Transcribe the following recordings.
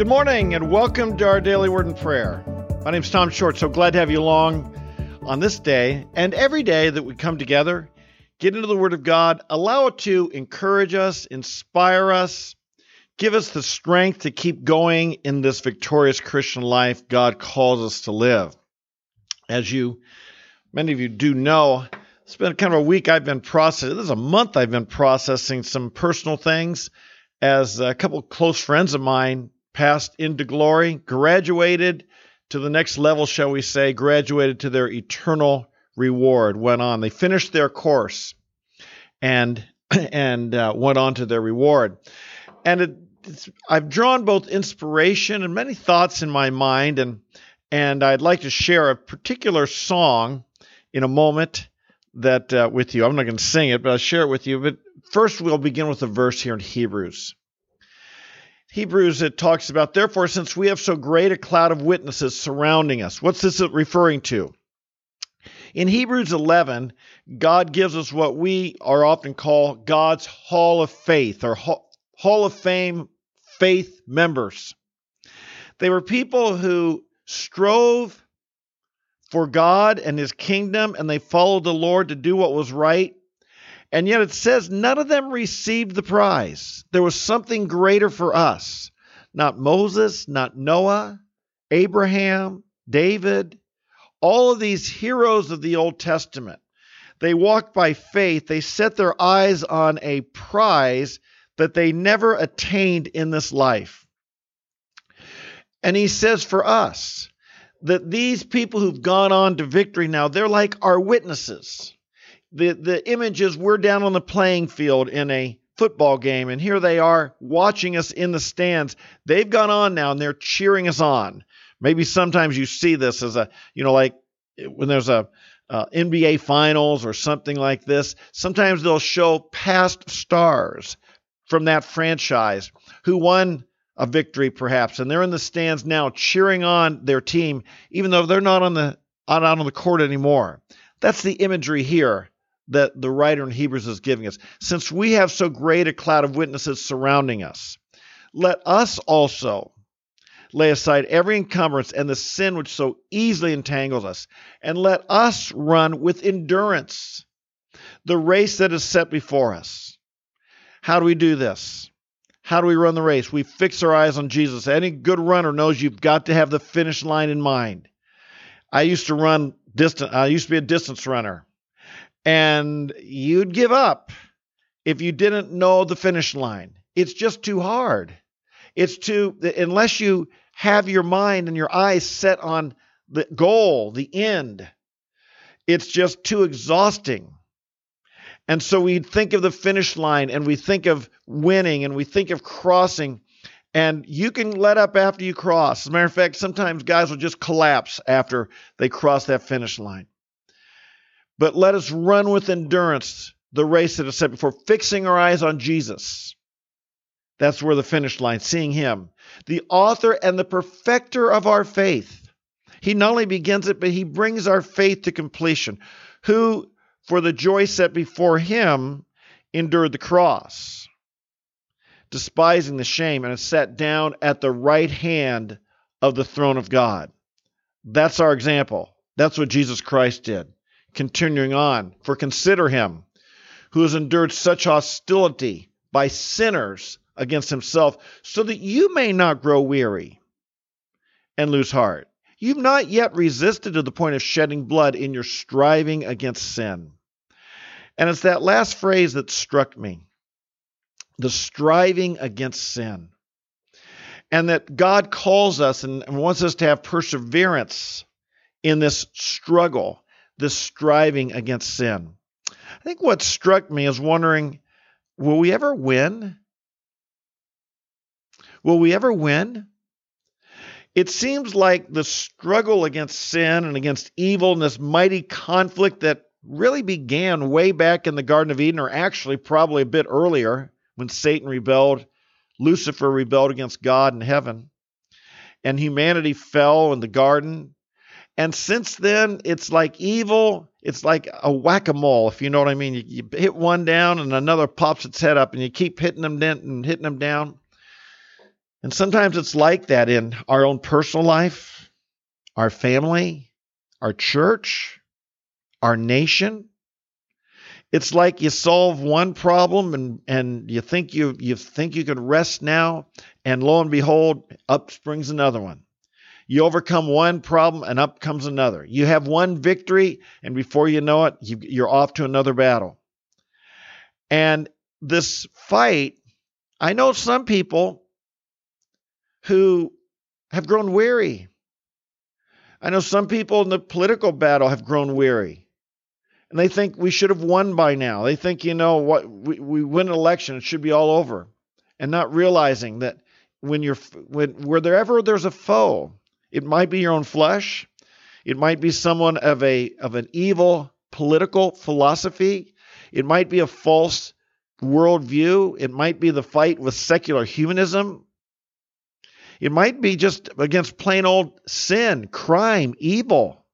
Good morning and welcome to our daily word and prayer. My name is Tom Short. So glad to have you along on this day and every day that we come together, get into the Word of God, allow it to encourage us, inspire us, give us the strength to keep going in this victorious Christian life God calls us to live. As you, many of you do know, it's been kind of a week I've been processing. This is a month I've been processing some personal things as a couple close friends of mine passed into glory, graduated to the next level, shall we say, graduated to their eternal reward, went on. They finished their course and and uh, went on to their reward. And it, I've drawn both inspiration and many thoughts in my mind, and and I'd like to share a particular song in a moment that uh, with you. I'm not going to sing it, but I'll share it with you. But first, we'll begin with a verse here in Hebrews. Hebrews, it talks about, therefore, since we have so great a cloud of witnesses surrounding us. What's this referring to? In Hebrews 11, God gives us what we are often call God's Hall of Faith or Hall of Fame faith members. They were people who strove for God and His kingdom and they followed the Lord to do what was right and yet it says none of them received the prize. There was something greater for us. Not Moses, not Noah, Abraham, David, all of these heroes of the Old Testament. They walked by faith. They set their eyes on a prize that they never attained in this life. And he says for us that these people who've gone on to victory now, they're like our witnesses the the image is we're down on the playing field in a football game and here they are watching us in the stands. They've gone on now and they're cheering us on. Maybe sometimes you see this as a you know like when there's a uh, NBA finals or something like this sometimes they'll show past stars from that franchise who won a victory perhaps and they're in the stands now cheering on their team even though they're not on the out on the court anymore. That's the imagery here that the writer in Hebrews is giving us. Since we have so great a cloud of witnesses surrounding us, let us also lay aside every encumbrance and the sin which so easily entangles us, and let us run with endurance the race that is set before us. How do we do this? How do we run the race? We fix our eyes on Jesus. Any good runner knows you've got to have the finish line in mind. I used to run distant. I used to be a distance runner and you'd give up if you didn't know the finish line. It's just too hard. It's too, unless you have your mind and your eyes set on the goal, the end, it's just too exhausting. And so we think of the finish line and we think of winning and we think of crossing. And you can let up after you cross. As a matter of fact, sometimes guys will just collapse after they cross that finish line. But let us run with endurance the race that is set before, fixing our eyes on Jesus. That's where the finish line, seeing Him, the author and the perfecter of our faith. He not only begins it, but He brings our faith to completion, who, for the joy set before Him, endured the cross, despising the shame, and is sat down at the right hand of the throne of God. That's our example. That's what Jesus Christ did. Continuing on, for consider him who has endured such hostility by sinners against himself, so that you may not grow weary and lose heart. You've not yet resisted to the point of shedding blood in your striving against sin. And it's that last phrase that struck me the striving against sin. And that God calls us and wants us to have perseverance in this struggle this striving against sin. I think what struck me is wondering will we ever win? Will we ever win? It seems like the struggle against sin and against evil and this mighty conflict that really began way back in the Garden of Eden, or actually probably a bit earlier when Satan rebelled, Lucifer rebelled against God in heaven, and humanity fell in the garden. And since then, it's like evil. It's like a whack a mole, if you know what I mean. You, you, hit one down and another pops its head up, and you keep hitting them down and hitting them down. And sometimes it's like that in our own personal life, our family, our church, our nation. It's like you solve one problem and, and you think you you think you can rest now, and lo and behold, up springs another one. You overcome one problem and up comes another. You have one victory, and before you know it, you, you're off to another battle. And this fight, I know some people who have grown weary. I know some people in the political battle have grown weary. And they think we should have won by now. They think, you know, what we, we win an election, it should be all over. And not realizing that when you're when wherever there's a foe, it might be your own flesh, it might be someone of a of an evil political philosophy, it might be a false worldview, it might be the fight with secular humanism, it might be just against plain old sin, crime, evil.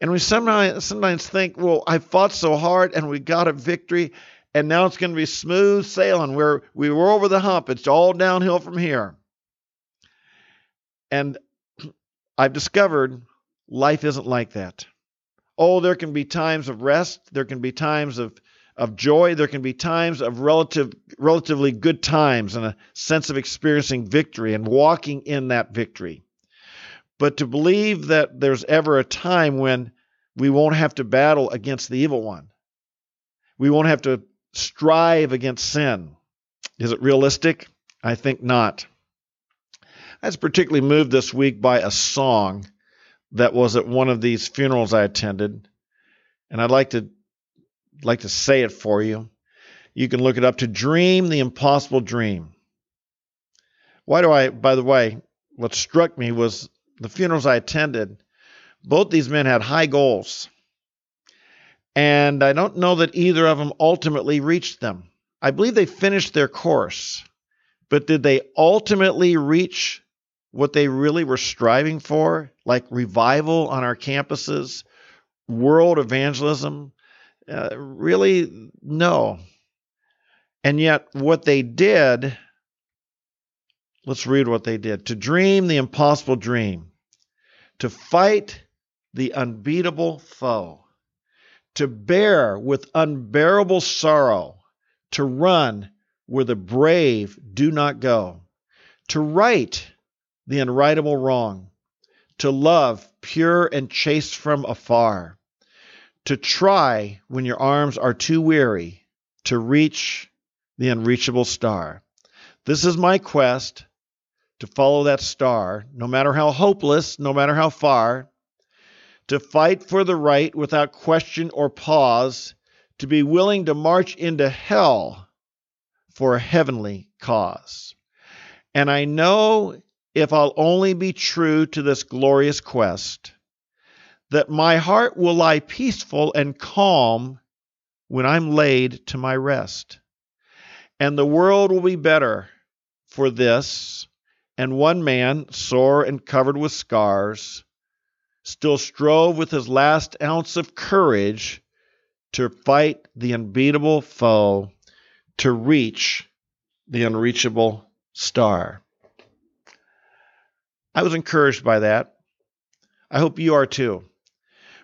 And we sometimes, sometimes think, well, I fought so hard and we got a victory, and now it's going to be smooth sailing. We're, we were over the hump. It's all downhill from here. And I've discovered life isn't like that. Oh, there can be times of rest, there can be times of of joy. There can be times of relative, relatively good times and a sense of experiencing victory and walking in that victory. But to believe that there's ever a time when we won't have to battle against the evil one, we won't have to strive against sin. Is it realistic? I think not. I was particularly moved this week by a song that was at one of these funerals I attended. And I'd like to like to say it for you. You can look it up to dream the impossible dream. Why do I, by the way, what struck me was the funerals I attended, both these men had high goals. And I don't know that either of them ultimately reached them. I believe they finished their course, but did they ultimately reach what they really were striving for, like revival on our campuses, world evangelism, uh, really, no. And yet, what they did, let's read what they did. To dream the impossible dream, to fight the unbeatable foe, to bear with unbearable sorrow, to run where the brave do not go, to right the unrightable wrong, to love pure and chaste from afar to try when your arms are too weary to reach the unreachable star. This is my quest to follow that star, no matter how hopeless, no matter how far, to fight for the right without question or pause, to be willing to march into hell for a heavenly cause. And I know if I'll only be true to this glorious quest, that my heart will lie peaceful and calm when I'm laid to my rest. And the world will be better for this. And one man, sore and covered with scars, still strove with his last ounce of courage to fight the unbeatable foe, to reach the unreachable star. I was encouraged by that. I hope you are too.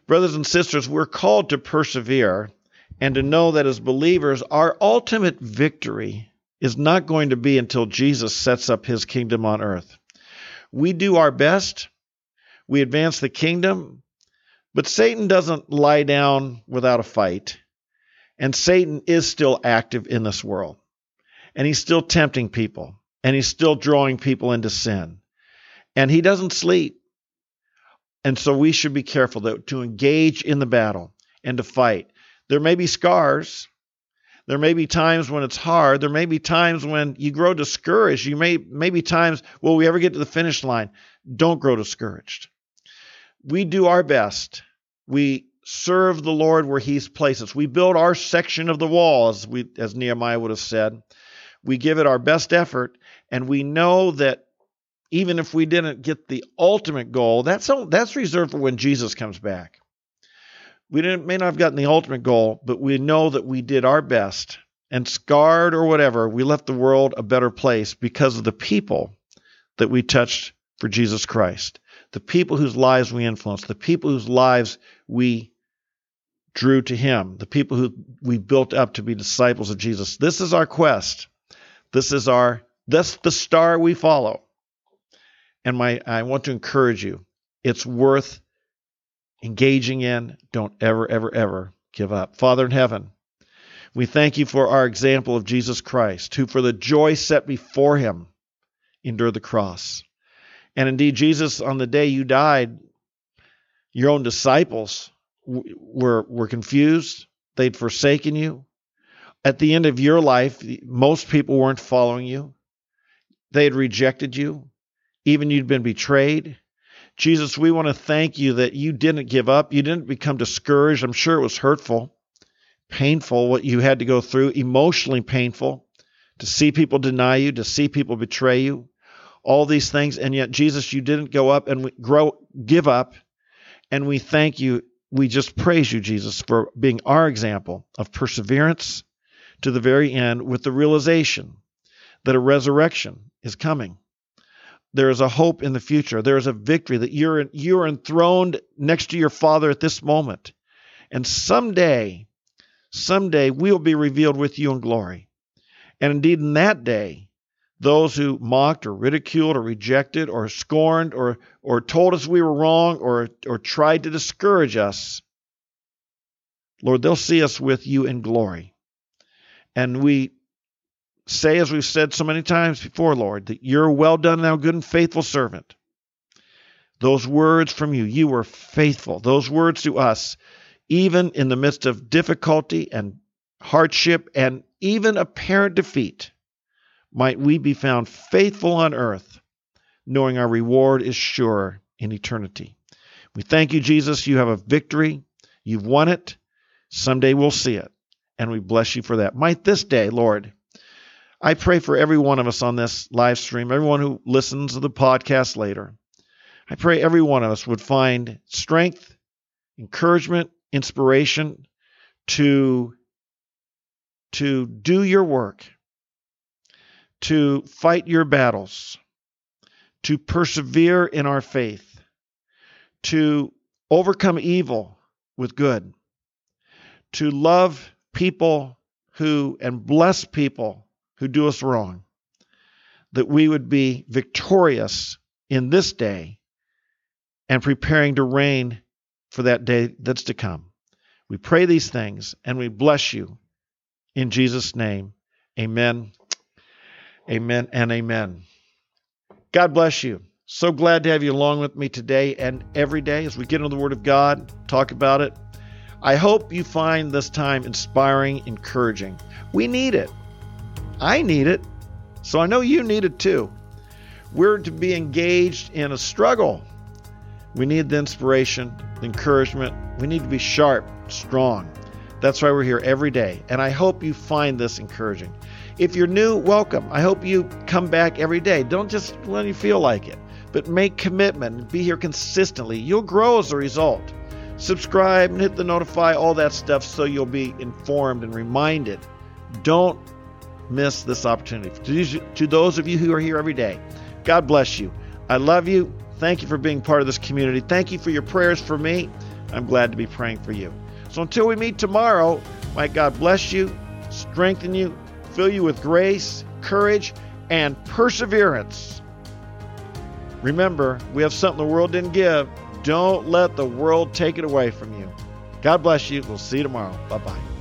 Brothers and sisters, we're called to persevere and to know that as believers, our ultimate victory is not going to be until Jesus sets up his kingdom on earth. We do our best, we advance the kingdom, but Satan doesn't lie down without a fight. And Satan is still active in this world. And he's still tempting people. And he's still drawing people into sin. And he doesn't sleep. And so we should be careful to, to engage in the battle and to fight. There may be scars. There may be times when it's hard. There may be times when you grow discouraged. You may maybe times will we ever get to the finish line? Don't grow discouraged. We do our best. We serve the Lord where He's placed us. We build our section of the wall, as we as Nehemiah would have said. We give it our best effort, and we know that even if we didn't get the ultimate goal, that's that's reserved for when Jesus comes back. We didn't may not have gotten the ultimate goal, but we know that we did our best and scarred or whatever, we left the world a better place because of the people that we touched for Jesus Christ, the people whose lives we influenced, the people whose lives we drew to Him, the people who we built up to be disciples of Jesus. This is our quest. This is our that's the star we follow. And my I want to encourage you. It's worth engaging in. Don't ever, ever, ever give up. Father in heaven, we thank you for our example of Jesus Christ, who for the joy set before him endured the cross. And indeed, Jesus, on the day you died, your own disciples were, were confused. They'd forsaken you. At the end of your life, most people weren't following you. They had rejected you. Even you'd been betrayed. Jesus, we want to thank you that you didn't give up. You didn't become discouraged. I'm sure it was hurtful, painful, what you had to go through, emotionally painful to see people deny you, to see people betray you, all these things. And yet, Jesus, you didn't go up and grow, give up. And we thank you. We just praise you, Jesus, for being our example of perseverance to the very end with the realization that a resurrection is coming there is a hope in the future. There is a victory that you're you're enthroned next to your Father at this moment. And someday, someday we'll be revealed with you in glory. And indeed, in that day, those who mocked or ridiculed or rejected or scorned or or told us we were wrong or or tried to discourage us, Lord, they'll see us with you in glory. And we say, as we've said so many times before, Lord, that you're well done, thou good and faithful servant. Those words from you, you were faithful. Those words to us, even in the midst of difficulty and hardship and even apparent defeat, might we be found faithful on earth, knowing our reward is sure in eternity. We thank you, Jesus. You have a victory. You've won it. Someday we'll see it. And we bless you for that. Might this day, Lord, I pray for every one of us on this live stream, everyone who listens to the podcast later. I pray every one of us would find strength, encouragement, inspiration to, to do your work, to fight your battles, to persevere in our faith, to overcome evil with good, to love people who and bless people who do us wrong, that we would be victorious in this day and preparing to reign for that day that's to come. We pray these things and we bless you in Jesus' name. Amen. Amen and amen. God bless you. So glad to have you along with me today and every day as we get into the Word of God, talk about it. I hope you find this time inspiring, encouraging. We need it. I need it, so I know you need it too. We're to be engaged in a struggle. We need the inspiration, the encouragement. We need to be sharp, strong. That's why we're here every day. And I hope you find this encouraging. If you're new, welcome. I hope you come back every day. Don't just when you feel like it, but make commitment. and Be here consistently. You'll grow as a result. Subscribe and hit the notify, all that stuff, so you'll be informed and reminded. Don't miss this opportunity. To those of you who are here every day, God bless you. I love you. Thank you for being part of this community. Thank you for your prayers for me. I'm glad to be praying for you. So until we meet tomorrow, might God bless you, strengthen you, fill you with grace, courage, and perseverance. Remember, we have something the world didn't give. Don't let the world take it away from you. God bless you. We'll see you tomorrow. Bye bye.